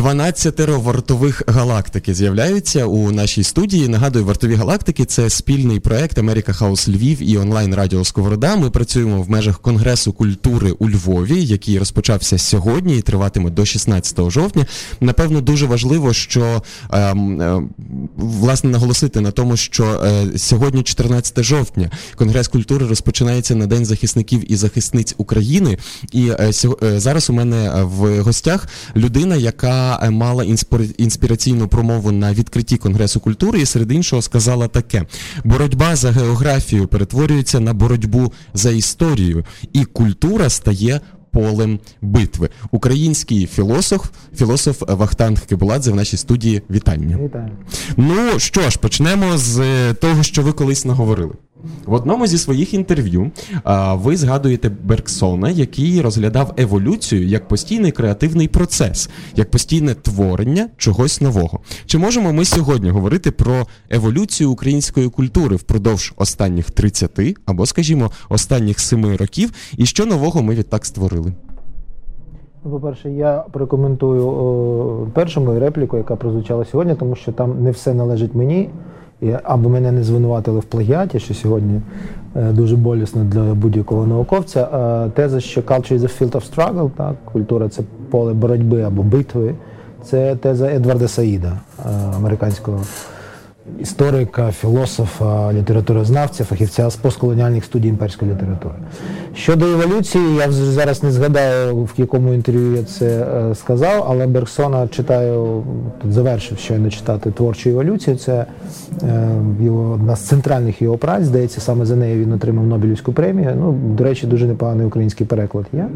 12 вартових галактики з'являються у нашій студії. Нагадую, вартові галактики це спільний проект Америка Хаус Львів і онлайн Радіо Сковорода. Ми працюємо в межах Конгресу культури у Львові, який розпочався сьогодні і триватиме до 16 жовтня. Напевно, дуже важливо, що е, е, власне наголосити на тому, що е, сьогодні, 14 жовтня, Конгрес культури розпочинається на День захисників і захисниць України. І е, е, зараз у мене в гостях людина, яка е, мала інспіраційну промову на відкритті Конгресу культури, і серед іншого сказала таке: боротьба за географію перетворюється на боротьбу за історію, і культура стає. Полем битви. Український філософ, філософ Вахтанг Кибуладзе в нашій студії. Вітання. Вітаю. Ну що ж, почнемо з того, що ви колись наговорили. В одному зі своїх інтерв'ю а, ви згадуєте Бергсона, який розглядав еволюцію як постійний креативний процес, як постійне творення чогось нового. Чи можемо ми сьогодні говорити про еволюцію української культури впродовж останніх 30 або, скажімо, останніх 7 років, і що нового ми відтак створили? По-перше, я прокоментую о, першу мою репліку, яка прозвучала сьогодні, тому що там не все належить мені аби мене не звинуватили в плагіаті, що сьогодні е, дуже болісно для будь-якого науковця. Теза, що culture is a field of struggle, так, культура це поле боротьби або битви. Це теза Едварда Саїда, е, американського історика, філософа, літературознавця, фахівця з постколоніальних студій імперської літератури. Щодо еволюції, я зараз не згадаю, в якому інтерв'ю я це е, сказав, але Бергсона читаю, тут завершив щойно читати творчу еволюцію. Це е, його одна з центральних його праць, здається, саме за нею він отримав Нобелівську премію. Ну, до речі, дуже непоганий український переклад є.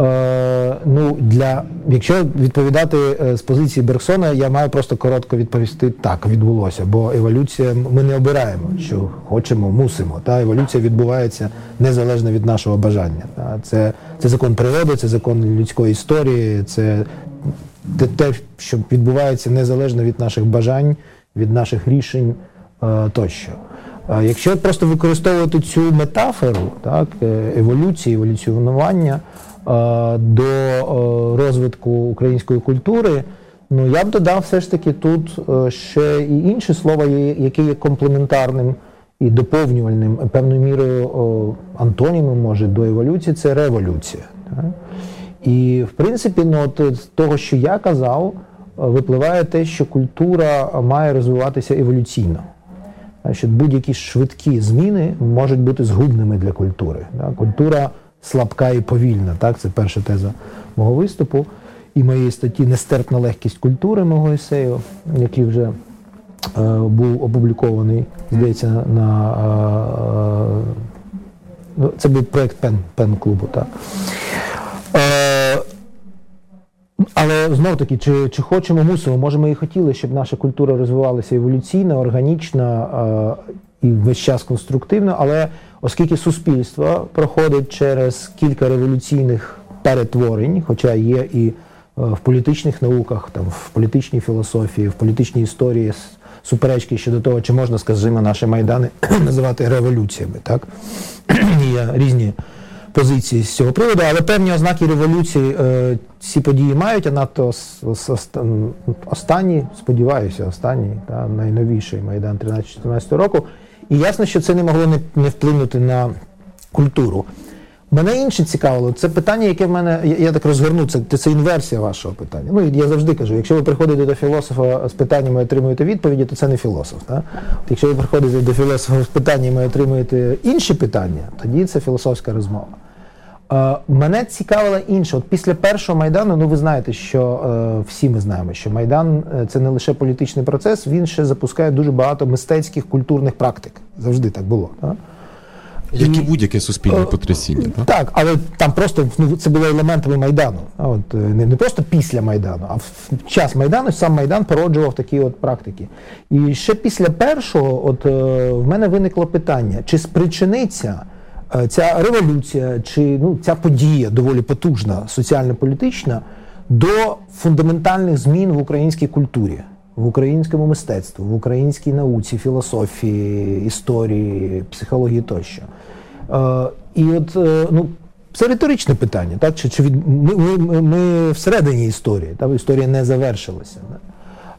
Е, ну, для, Якщо відповідати е, з позиції Бергсона, я маю просто коротко відповісти так, відбулося, бо еволюція ми не обираємо, що хочемо, мусимо. Та Еволюція відбувається незалежно від нашого бажання. Та. Це це закон природи, це закон людської історії, це те, що відбувається незалежно від наших бажань, від наших рішень е, тощо. Якщо просто використовувати цю метафору, так, еволюції, еволюціонування. Е, до е, розвитку української культури, ну я б додав все ж таки тут е, ще і інше слово, яке є комплементарним і доповнювальним, певною мірою антонімом може до еволюції, це революція. І в принципі, ну, от з того, що я казав, випливає те, що культура має розвиватися еволюційно. Що будь-які швидкі зміни можуть бути згубними для культури. Культура слабка і повільна. Так, Це перша теза мого виступу і моєї статті Нестерпна легкість культури мого есею, який вже е, був опублікований, здається, на е, е, це був проєкт Пен, Пен клубу. Так. Е, але знов таки, чи чи хочемо, мусимо, може ми і хотіли, щоб наша культура розвивалася еволюційно, органічно е, і весь час конструктивно, але оскільки суспільство проходить через кілька революційних перетворень, хоча є і е, в політичних науках, там в політичній філософії, в політичній історії суперечки щодо того, чи можна, скажімо, наші майдани називати революціями, так є різні. Позиції з цього приводу, але певні ознаки революції е, ці події мають, а надто останні, сподіваюся, останній та найновіший майдан 13-14 року. І ясно, що це не могло не, не вплинути на культуру. Мене інше цікавило, це питання, яке в мене, я, я так розверну, це це інверсія вашого питання. Ну, я завжди кажу, якщо ви приходите до філософа з питаннями і отримуєте відповіді, то це не філософ. Так? Якщо ви приходите до філософа з питаннями і отримуєте інші питання, тоді це філософська розмова. Е, мене цікавило інше. От після першого майдану, ну ви знаєте, що е, всі ми знаємо, що майдан е, це не лише політичний процес, він ще запускає дуже багато мистецьких культурних практик. Завжди так було. Так? Як і будь-яке суспільне потрясіння. Так, так, але там просто ну, це було елементами Майдану. От, Не не просто після Майдану, а в час Майдану сам Майдан породжував такі от практики. І ще після першого, от в мене виникло питання, чи спричиниться. Е, ця революція чи ну, ця подія доволі потужна, соціально-політична, до фундаментальних змін в українській культурі, в українському мистецтві, в українській науці, філософії, історії, психології тощо. Е, і от е, ну, це риторичне питання. Так? Чи, чи від, Ми ми, ми всередині історії, так? історія не завершилася.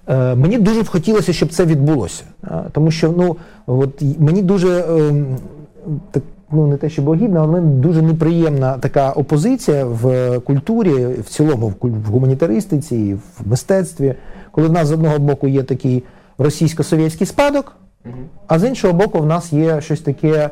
Е, Мені дуже б хотілося, щоб це відбулося. Тому що ну, от, мені дуже е, так, ну, не те, що богідна, але дуже неприємна така опозиція в культурі, в цілому, в гуманітаристиці, в мистецтві, коли в нас з одного боку є такий російсько-совєтський спадок, а з іншого боку, в нас є щось таке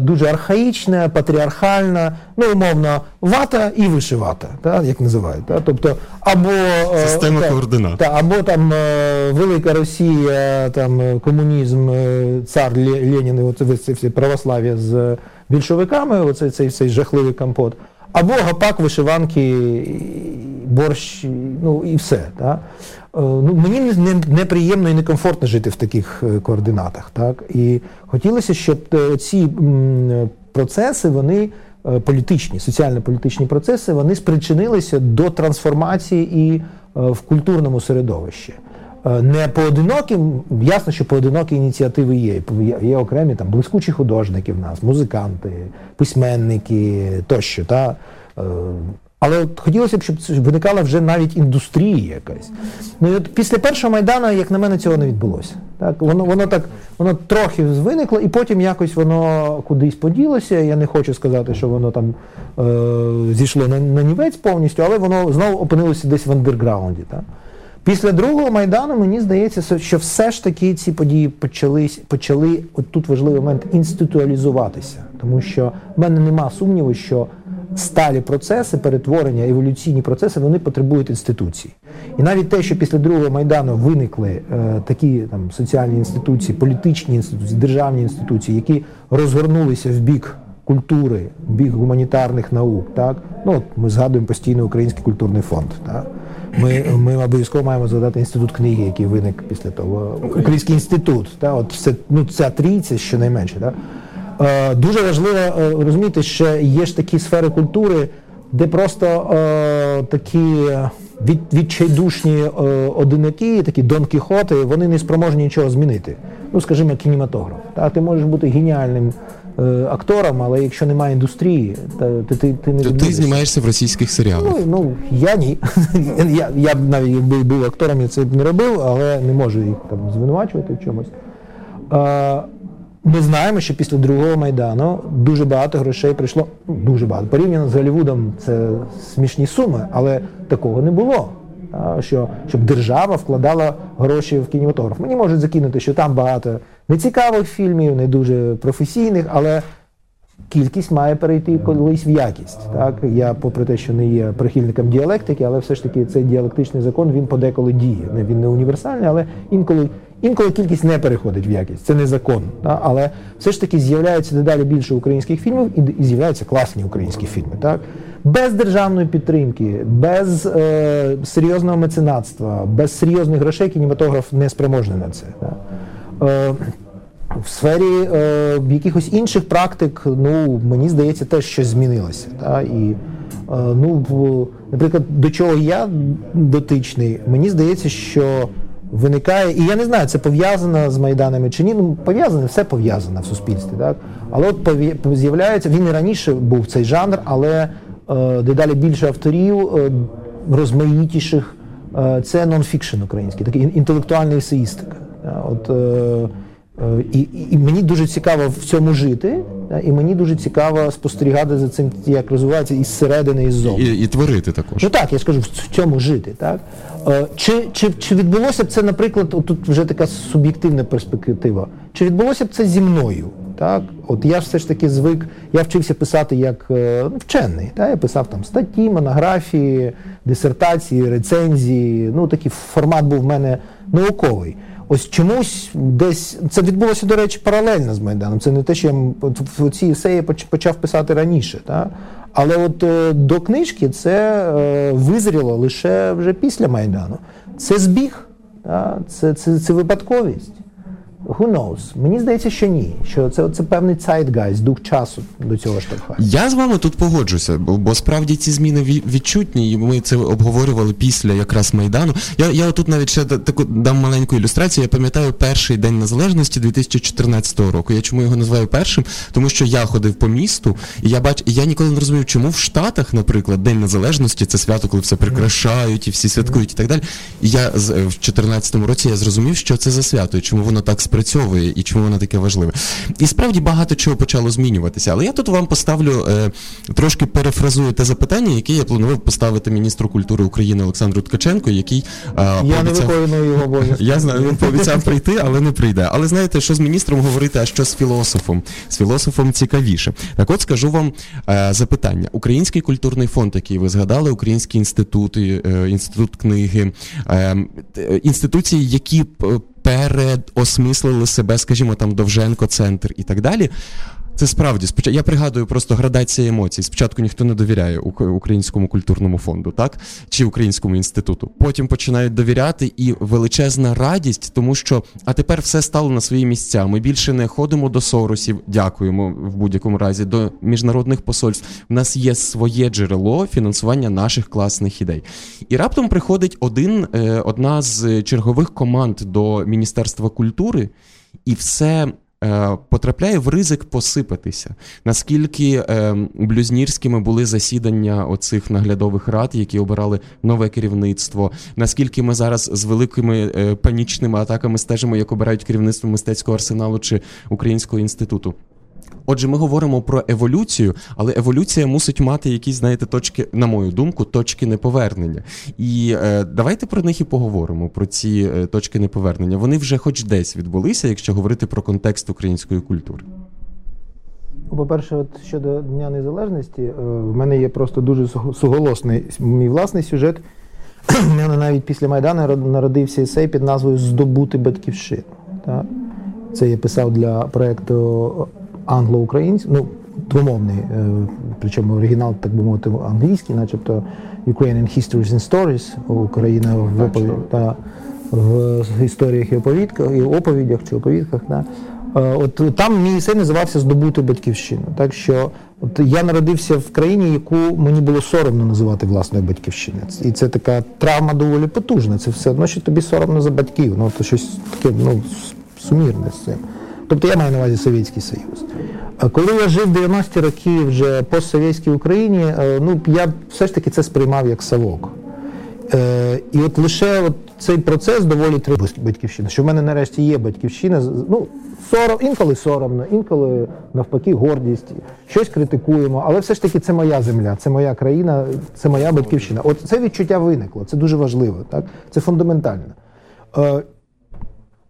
дуже архаїчне, патріархальне, ну, умовно, вата і вишивата, та, як називають. Та? Тобто, або е, Система та, координат. Та, або там е, Велика Росія, там е, комунізм, е, цар Ленін, оце це всі православ'я з більшовиками, оце, цей, цей жахливий компот. Або гапак, вишиванки, борщ, ну і все. Та? Е, ну, Мені неприємно і некомфортно жити в таких е, координатах. Так? І хотілося, щоб е, ці процеси, вони політичні, соціально-політичні процеси, вони спричинилися до трансформації і в культурному середовищі. Не поодинокі, ясно, що поодинокі ініціативи є. Є окремі там блискучі художники в нас, музиканти, письменники тощо. Та? Але от хотілося б, щоб виникала вже навіть індустрія якась. Ну і от після першого майдану, як на мене, цього не відбулося. Так, Воно воно так воно трохи виникло, і потім якось воно кудись поділося. Я не хочу сказати, що воно там е, зійшло на, на нівець повністю, але воно знову опинилося десь в андерграунді. Так? Після другого майдану мені здається, що все ж таки ці події почали, почали от тут важливий момент інституалізуватися, тому що в мене нема сумніву, що сталі процеси, перетворення, еволюційні процеси, вони потребують інституцій. І навіть те, що після другого майдану виникли е, такі там соціальні інституції, політичні інституції, державні інституції, які розгорнулися в бік культури, бік гуманітарних наук, так ну от ми згадуємо постійно Український культурний фонд. Так? Ми ми обов'язково маємо згадати інститут книги, який виник після того. Український інститут, та от все ну ця трійця щонайменше, так? Е, дуже важливо е, розуміти, що є ж такі сфери культури, де просто е, такі від, відчайдушні е, одинаки, такі Дон Кіхоти, вони не спроможні нічого змінити. Ну, скажімо, кінематограф. Та, ти можеш бути геніальним актором, але якщо немає індустрії, то ти ти, ти не То ти знімаєшся в російських серіалах? Ну, ну я ні. я я б навіть якби був актором, я це б не робив, але не можу їх там звинувачувати в чомусь. Е, ми знаємо, що після другого майдану дуже багато грошей прийшло. Ну, дуже багато. Порівняно з Голлівудом це смішні суми, але такого не було. Що щоб держава вкладала гроші в кінематограф. Мені можуть закинути, що там багато нецікавих фільмів, не дуже професійних, але кількість має перейти колись в якість. Так я, попри те, що не є прихильником діалектики, але все ж таки цей діалектичний закон він подеколи діє. Він не універсальний, але інколи Інколи кількість не переходить в якість, це не закон. Так? Але все ж таки з'являється дедалі більше українських фільмів і з'являються класні українські фільми. Так? Без державної підтримки, без е, серйозного меценатства, без серйозних грошей кінематограф не спроможний на це. Е, в сфері е, якихось інших практик, ну мені здається, теж щось змінилося. Та? І, е, ну, Наприклад, до чого я дотичний, мені здається, що виникає, і я не знаю, це пов'язано з Майданами чи ні. Ну, пов'язане, все пов'язане в суспільстві. так? Але от з'являється, він і раніше був цей жанр, але дедалі більше авторів, е, розмаїтіших. Е, це нонфікшн український, такий інтелектуальна есеїстика. От, е, Е, і і мені дуже цікаво в цьому жити, і мені дуже цікаво спостерігати за цим, як розвивається із середини, і ззовні. І, і творити також. Ну так, я скажу, в цьому жити. так. Е, чи чи, чи відбулося б це, наприклад, тут вже така суб'єктивна перспектива, чи відбулося б це зі мною? Так? От Я ж все ж таки звик, я вчився писати як е, ну, вчений. Так? Я писав там статті, монографії, дисертації, рецензії. Ну, такий формат був в мене науковий. Ось чомусь десь це відбулося, до речі, паралельно з Майданом. Це не те, що я в ці есеї почав писати раніше. Та? Але от е, до книжки це е, визріло лише вже після Майдану. Це збіг, та? Це, це, це випадковість. Who knows? Мені здається, що ні. Що це це певний zeitgeist, дух часу до цього штовхає. Я з вами тут погоджуся, бо, справді ці зміни відчутні, і ми це обговорювали після якраз майдану. Я я тут навіть ще таку дам маленьку ілюстрацію. Я пам'ятаю перший день незалежності 2014 року. Я чому його називаю першим? Тому що я ходив по місту, і я бач, я ніколи не розумів, чому в Штатах, наприклад, День Незалежності це свято, коли все прикрашають і всі святкують, і так далі. І я в 2014 році я зрозумів, що це за свято, і чому воно так спрацьовує, і чому воно таке важливе. І справді багато чого почало змінюватися. Але я тут вам поставлю е, трошки перефразую те запитання, яке я планував поставити міністру культури України Олександру Ткаченку, який е, я пообіцяв... не виконую його обов'язки. Я знаю, він пообіцяв прийти, але не прийде. Але знаєте, що з міністром говорити, а що з філософом? З філософом цікавіше. Так, от скажу вам е, запитання: Український культурний фонд, який ви згадали, українські інститути, інститут книги, е, інституції, які переосмислили себе, скажімо, там Довженко, центр і так далі. Це справді я пригадую просто градація емоцій. Спочатку ніхто не довіряє Українському культурному фонду, так чи Українському інституту. Потім починають довіряти і величезна радість, тому що а тепер все стало на свої місця. Ми більше не ходимо до соросів. Дякуємо в будь-якому разі до міжнародних посольств. У нас є своє джерело фінансування наших класних ідей. І раптом приходить один е, одна з чергових команд до Міністерства культури, і все. Е, потрапляє в ризик посипатися. Наскільки е, блюзнірськими були засідання оцих наглядових рад, які обирали нове керівництво? Наскільки ми зараз з великими е, панічними атаками стежимо, як обирають керівництво мистецького арсеналу чи українського інституту? Отже, ми говоримо про еволюцію, але еволюція мусить мати якісь, знаєте, точки, на мою думку, точки неповернення. І е, давайте про них і поговоримо, про ці е, точки неповернення. Вони вже хоч десь відбулися, якщо говорити про контекст української культури. По-перше, от щодо Дня Незалежності, е, в мене є просто дуже суголосний мій власний сюжет. У мене навіть після Майдану народився есей під назвою Здобути батьківщину. Це я писав для проєкту англо-український, ну двомовний, е, причому оригінал, так би мовити, англійський, начебто Ukrainian Histories and Stories, Україна в оповідь, та, в історіях і оповідках, і оповідях чи оповідках. Да. Е, от там мій син називався Здобути батьківщину. Так що от я народився в країні, яку мені було соромно називати власною батьківщиною. І це така травма доволі потужна. Це все одно, що тобі соромно за батьків. Ну то щось таке ну, сумірне з цим. Тобто я маю на увазі Совєтський Союз. Коли я жив в 90-ті роки вже постсовєтській Україні, е, ну я все ж таки це сприймав як совок. Е, і от лише от цей процес доволі триває батьківщина, що в мене нарешті є батьківщина. Ну, сором, інколи соромно, інколи навпаки гордість, щось критикуємо, але все ж таки це моя земля, це моя країна, це моя батьківщина. От це відчуття виникло, це дуже важливо, так? Це фундаментально.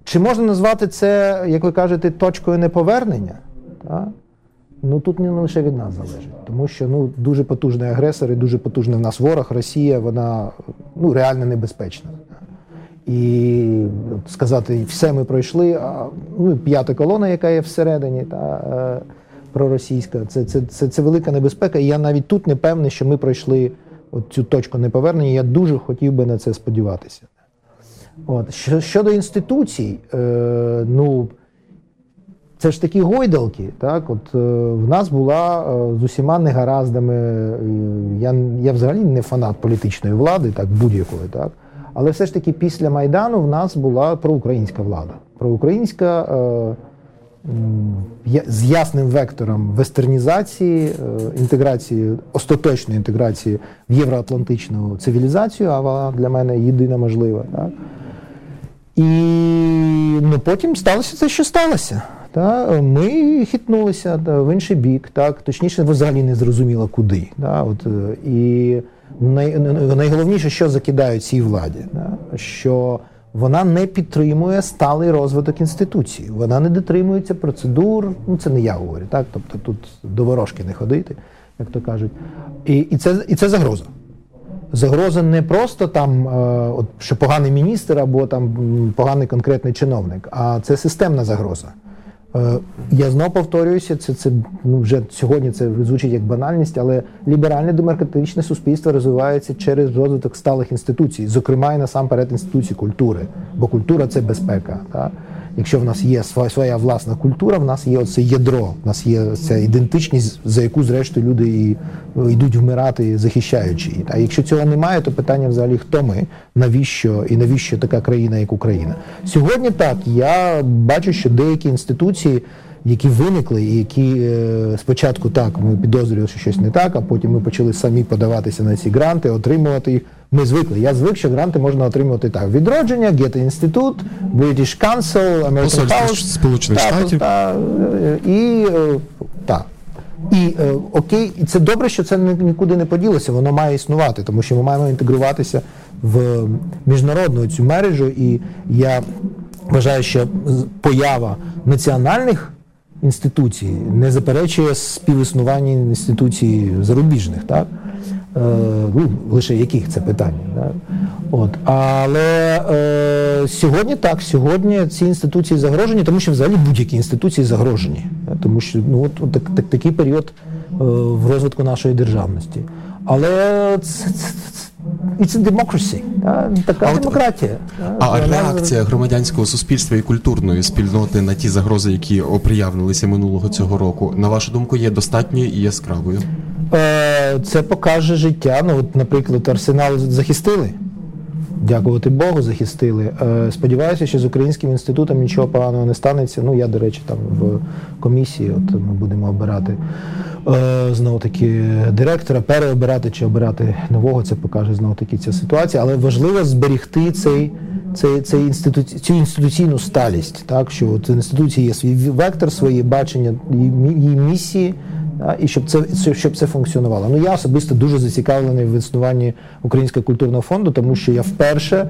Чи можна назвати це, як ви кажете, точкою неповернення? Так? Ну тут не лише від нас залежить, тому що ну дуже потужний агресор і дуже потужний в нас ворог, Росія, вона ну реально небезпечна. І сказати, все ми пройшли, а ну п'ята колона, яка є всередині, та е, проросійська, це це, це, це велика небезпека. І я навіть тут не певний, що ми пройшли цю точку неповернення. Я дуже хотів би на це сподіватися. От. Щодо інституцій, е, ну це ж такі гойдалки. Так? От е, В нас була е, з усіма негараздами. Я я взагалі не фанат політичної влади, так, будь-якої. так? Але все ж таки після Майдану в нас була проукраїнська влада. Проукраїнська е, з ясним вектором вестернізації, е, інтеграції, остаточної інтеграції в євроатлантичну цивілізацію, а вона для мене єдина можлива. Так? І ну, потім сталося це, що сталося. Та, Ми хитнулися та, в інший бік, так, точніше, взагалі не зрозуміло куди. Та, от, е, І най, найголовніше, що закидають цій владі, та, що вона не підтримує сталий розвиток інституції. вона не дотримується процедур. Ну це не я говорю, так, тобто тут до ворожки не ходити, як то кажуть. І, і, це, І це загроза загроза не просто там, е, от, що поганий міністр або там поганий конкретний чиновник, а це системна загроза. Е, я знову повторююся, це це ну вже сьогодні це звучить як банальність, але ліберальне демократичне суспільство розвивається через розвиток сталих інституцій, зокрема і насамперед інституцій культури, бо культура це безпека. Так? Якщо в нас є своя, своя власна культура, в нас є оце ядро, в нас є ця ідентичність, за яку зрештою люди і йдуть вмирати, захищаючи її. А якщо цього немає, то питання взагалі хто ми, навіщо і навіщо така країна, як Україна? Сьогодні так я бачу, що деякі інституції які виникли, і які е, спочатку так ми підозрювали, що щось не так, а потім ми почали самі подаватися на ці гранти, отримувати їх. Ми звикли. Я звик, що гранти можна отримувати так. Відродження, Гетте інститут, British Council, American House. Сполучених та, Штатів. Та, е, і е, так. І е, окей, і це добре, що це нікуди не поділося, воно має існувати, тому що ми маємо інтегруватися в міжнародну цю мережу. І я вважаю, що поява національних інституцій, не заперечує співіснування інституцій зарубіжних, так? Е, ну, Лише яких це питання. Так? От. Але е, сьогодні так, сьогодні ці інституції загрожені, тому що взагалі будь-які інституції загрожені. Тому що ну, от, так, такий період е, в розвитку нашої державності. Але це, це, це democracy, та, така а демократія. От, а реакція громадянського суспільства і культурної спільноти на ті загрози, які оприявнилися минулого цього року, на вашу думку, є достатньою і яскравою? Е, Це покаже життя. Ну, от, наприклад, арсенал захистили. Дякувати Богу, захистили. Е, Сподіваюся, що з українським інститутом нічого поганого не станеться. Ну, я, до речі, там в комісії, от ми будемо обирати. Е, знову таки директора, переобирати чи обирати нового, це покаже знову таки ця ситуація. Але важливо зберігти цей цей, цей інституці, цю інституційну сталість, так що от інституції є свій вектор, свої бачення, її місії, і щоб це щоб це функціонувало. Ну я особисто дуже зацікавлений в існуванні Українського культурного фонду, тому що я вперше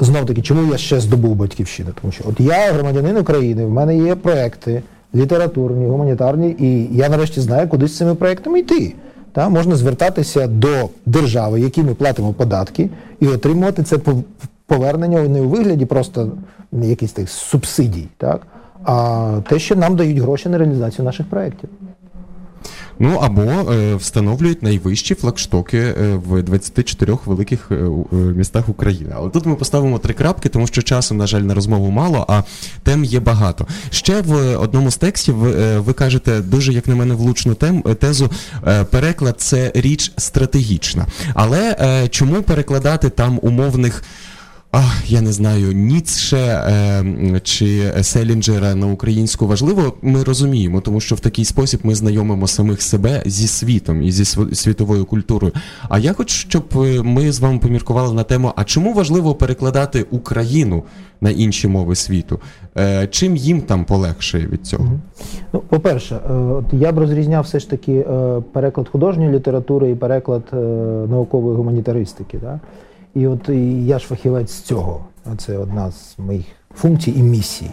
знов таки, чому я ще здобув батьківщину? Тому що от я громадянин України, в мене є проекти літературні, гуманітарні, і я нарешті знаю, куди з цими проектами йти. Та, можна звертатися до держави, які ми платимо податки, і отримувати це повернення не у вигляді просто якихось субсидій, так, а те, що нам дають гроші на реалізацію наших проєктів. Ну або е, встановлюють найвищі флагштоки е, в 24 великих е, містах України. Але тут ми поставимо три крапки, тому що часу, на жаль, на розмову мало, а тем є багато. Ще в одному з текстів ви, кажете дуже, як на мене, влучну тем тезу. Переклад це річ стратегічна. Але чому перекладати там умовних? Ах, я не знаю, Ніцше е, чи Селінджера на українську важливо, ми розуміємо, тому що в такий спосіб ми знайомимо самих себе зі світом і зі світовою культурою. А я хочу, щоб е, ми з вами поміркували на тему: а чому важливо перекладати Україну на інші мови світу? Е, чим їм там полегшає від цього? Ну, по-перше, е, от я б розрізняв все ж таки е, переклад художньої літератури і переклад наукової гуманітаристики. Да? І от я ж фахівець з цього. Це одна з моїх функцій і місій.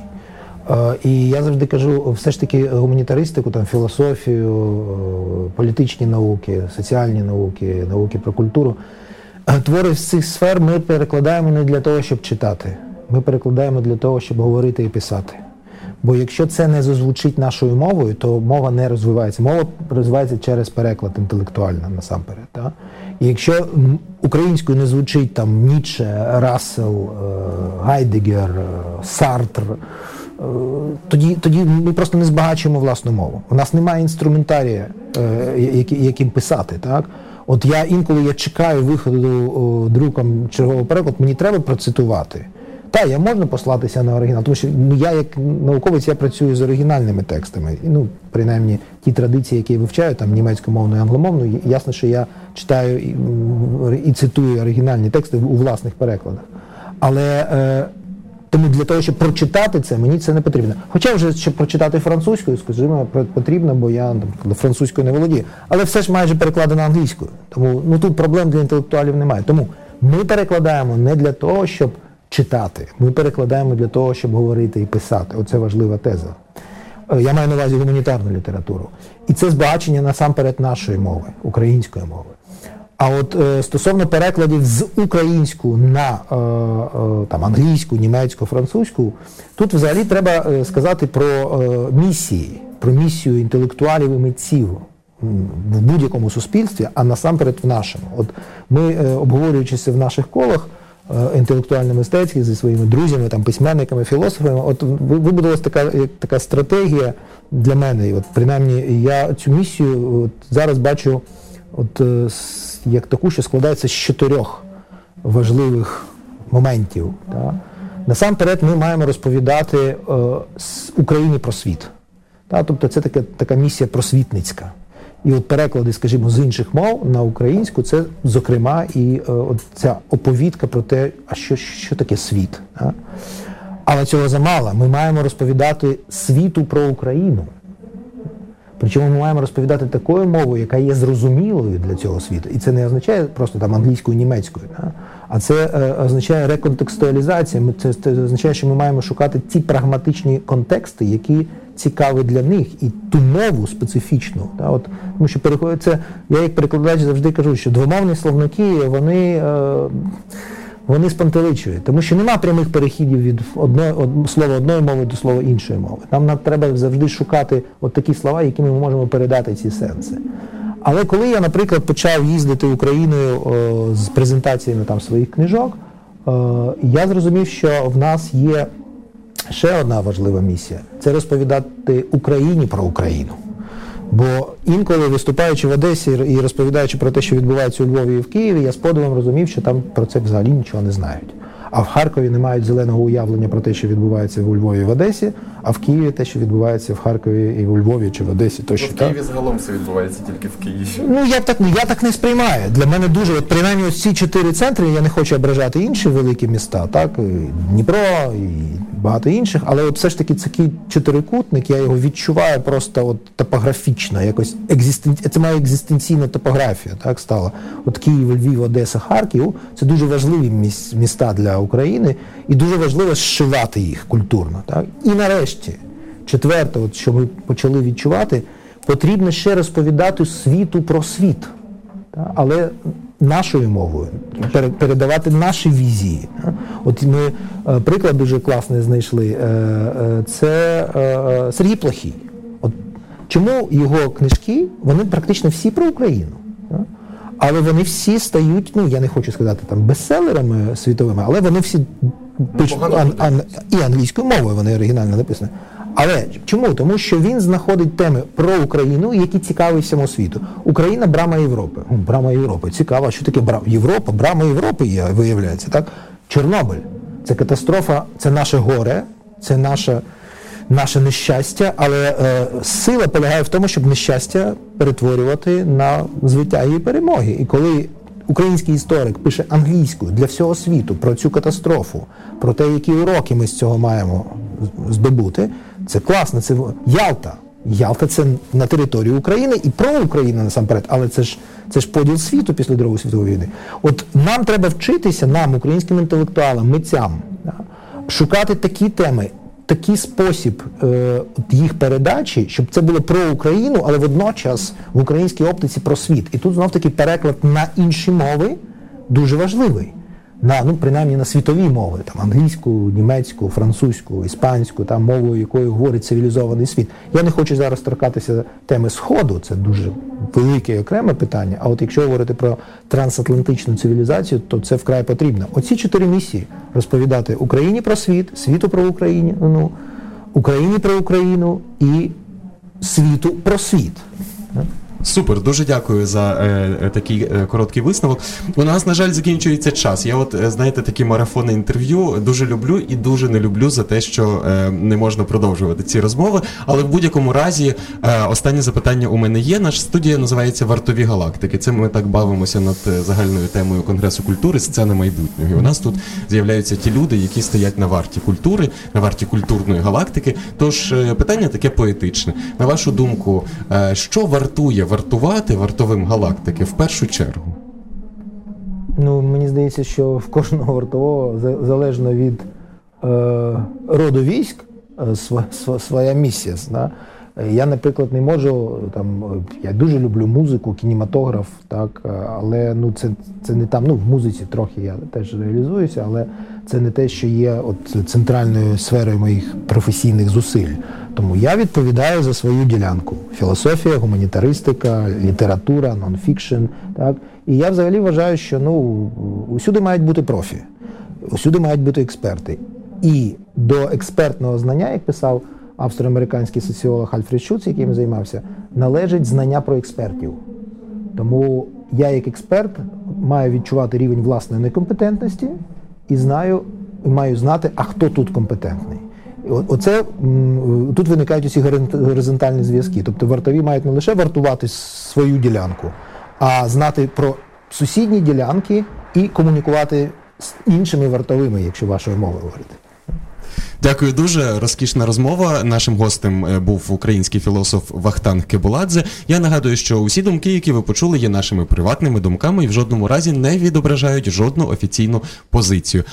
І я завжди кажу, все ж таки гуманітаристику, там філософію, політичні науки, соціальні науки, науки про культуру. Твори з цих сфер ми перекладаємо не для того, щоб читати. Ми перекладаємо для того, щоб говорити і писати. Бо якщо це не зазвучить нашою мовою, то мова не розвивається. Мова розвивається через переклад інтелектуально насамперед. Так? І якщо українською не звучить там Ніче, Рассел, е, Гайдегер, е, Сартр, е, тоді тоді ми просто не збагачуємо власну мову. У нас немає інструментарія, яким писати. так? От я інколи я чекаю виходу друком чергового перекладу, мені треба процитувати. Так, я можна послатися на оригінал, тому що ну, я як науковець я працюю з оригінальними текстами. Ну, принаймні, ті традиції, які я вивчаю, там німецькомовну і англомовну, ясно, що я читаю і, і цитую оригінальні тексти у власних перекладах. Але е, тому для того, щоб прочитати це, мені це не потрібно. Хоча вже щоб прочитати французькою, скажімо, потрібно, бо я наприклад, французькою не володію. Але все ж майже перекладено англійською. Тому ну тут проблем для інтелектуалів немає. Тому ми перекладаємо не для того, щоб читати. Ми перекладаємо для того, щоб говорити і писати. Оце важлива теза. Е, я маю на увазі гуманітарну літературу. І це збагачення насамперед нашої мови, української мови. А от е, стосовно перекладів з українську на е, е, там, англійську, німецьку, французьку, тут взагалі треба е, сказати про е, місії, про місію інтелектуалів і митців в будь-якому суспільстві, а насамперед в нашому. От ми, обговорюючися в наших колах, е, інтелектуально-мистецьких зі своїми друзями, там, письменниками, філософами. От вибудувалася така така стратегія для мене. І от принаймні я цю місію от, зараз бачу от, е, як таку, що складається з чотирьох важливих моментів. Так? Насамперед, ми маємо розповідати е, Україні про світ. Так? Тобто це така, така місія просвітницька. І от переклади, скажімо, з інших мов на українську, це, зокрема, і е, ця оповідка про те, а що що таке світ. Так? Але цього замало. Ми маємо розповідати світу про Україну. Причому ми маємо розповідати такою мовою, яка є зрозумілою для цього світу. І це не означає просто там англійською, німецькою, да? А це е, означає реконтекстуалізація. Це, це означає, що ми маємо шукати ті прагматичні контексти, які цікаві для них, і ту мову специфічну. Да? От, Тому що переходить це, я як перекладач завжди кажу, що двомовні словники, вони. Е, вони спантеличують, тому що нема прямих перехідів від одної од, слова одної мови до слова іншої мови. Нам треба завжди шукати от такі слова, якими ми можемо передати ці сенси. Але коли я, наприклад, почав їздити Україною о, з презентаціями там своїх книжок, о, я зрозумів, що в нас є ще одна важлива місія це розповідати Україні про Україну. Бо інколи виступаючи в Одесі і розповідаючи про те, що відбувається у Львові і в Києві, я з подивом розумів, що там про це взагалі нічого не знають. А в Харкові не мають зеленого уявлення про те, що відбувається у Львові в Одесі, а в Києві те, що відбувається в Харкові і у Львові чи в Одесі. То, що в Києві загалом все відбувається тільки в Києві. Ну я так я так не сприймаю. Для мене дуже от принаймні ось ці чотири центри. Я не хочу ображати інші великі міста, так і Дніпро і багато інших, але от все ж таки такий чотирикутник, я його відчуваю просто от топографічно, якось екзистен... це має екзистенційна топографія, так стала. От Київ, Львів, Одеса, Харків це дуже важливі міста для України, і дуже важливо зшивати їх культурно. Так? І нарешті, четверте, от що ми почали відчувати, потрібно ще розповідати світу про світ. Так? Але нашою мовою, передавати наші візії. От ми е, приклад дуже класний знайшли. Е, е, це Сергій Плохій. От Чому його книжки, вони практично всі про Україну. Але вони всі стають, ну я не хочу сказати там бестселерами світовими, але вони всі пишуть ан, ан, і англійською мовою, вони оригінально написані. Але чому? Тому що він знаходить теми про Україну, які цікаві всьому світу. Україна брама Європи. Брама Європи. Цікаво, що таке брама Європа, брама Європи є, виявляється. так? Чорнобиль. Це катастрофа, це наше горе, це наша наше нещастя, але е, сила полягає в тому, щоб нещастя перетворювати на звиття і перемоги. І коли український історик пише англійською для всього світу про цю катастрофу, про те, які уроки ми з цього маємо здобути, це класно. Це Ялта. Ялта це на території України і про Україну насамперед, але це ж це ж поділ світу після Другої світової війни. От нам треба вчитися, нам, українським інтелектуалам, митцям, шукати такі теми, такий спосіб е, їх передачі, щоб це було про Україну, але водночас в українській оптиці про світ. І тут знов таки переклад на інші мови дуже важливий. На ну принаймні на світові мови, там англійську, німецьку, французьку, іспанську, там мовою, якою говорить цивілізований світ. Я не хочу зараз торкатися теми Сходу, це дуже велике і окреме питання. А от якщо говорити про трансатлантичну цивілізацію, то це вкрай потрібно. Оці чотири місії розповідати Україні про світ, світу про Україну, ну, Україні про Україну і світу про світ. Супер, дуже дякую за е, е, такий е, короткий висновок. У нас, на жаль, закінчується час. Я, от е, знаєте, такі марафони інтерв'ю дуже люблю і дуже не люблю за те, що е, не можна продовжувати ці розмови. Але в будь-якому разі, останнє запитання у мене є. Наша студія називається Вартові галактики. Це ми так бавимося над загальною темою Конгресу культури, сцена майбутнього. І у нас тут з'являються ті люди, які стоять на варті культури, на варті культурної галактики. Тож питання таке поетичне. На вашу думку, що вартує? Вартувати вартовим галактики в першу чергу? Ну, мені здається, що в кожного вартового залежно від е, роду військ е, св, св, своя місія. Да? Я, наприклад, не можу там. Я дуже люблю музику, кінематограф, так, але ну це це не там. Ну, в музиці трохи я теж реалізуюся, але це не те, що є от центральною сферою моїх професійних зусиль. Тому я відповідаю за свою ділянку: філософія, гуманітаристика, література, нонфікшн. Так і я взагалі вважаю, що ну усюди мають бути профі. Усюди мають бути експерти. І до експертного знання, як писав австро-американський соціолог Альфред Шуц, яким займався, належить знання про експертів. Тому я, як експерт, маю відчувати рівень власної некомпетентності і знаю, маю знати, а хто тут компетентний. Оце тут виникають усі горизонтальні зв'язки. Тобто вартові мають не лише вартувати свою ділянку, а знати про сусідні ділянки і комунікувати з іншими вартовими, якщо вашою мовою говорити. Дякую дуже. Розкішна розмова. Нашим гостем е, був український філософ Вахтанг Кебуладзе. Я нагадую, що усі думки, які ви почули, є нашими приватними думками і в жодному разі не відображають жодну офіційну позицію.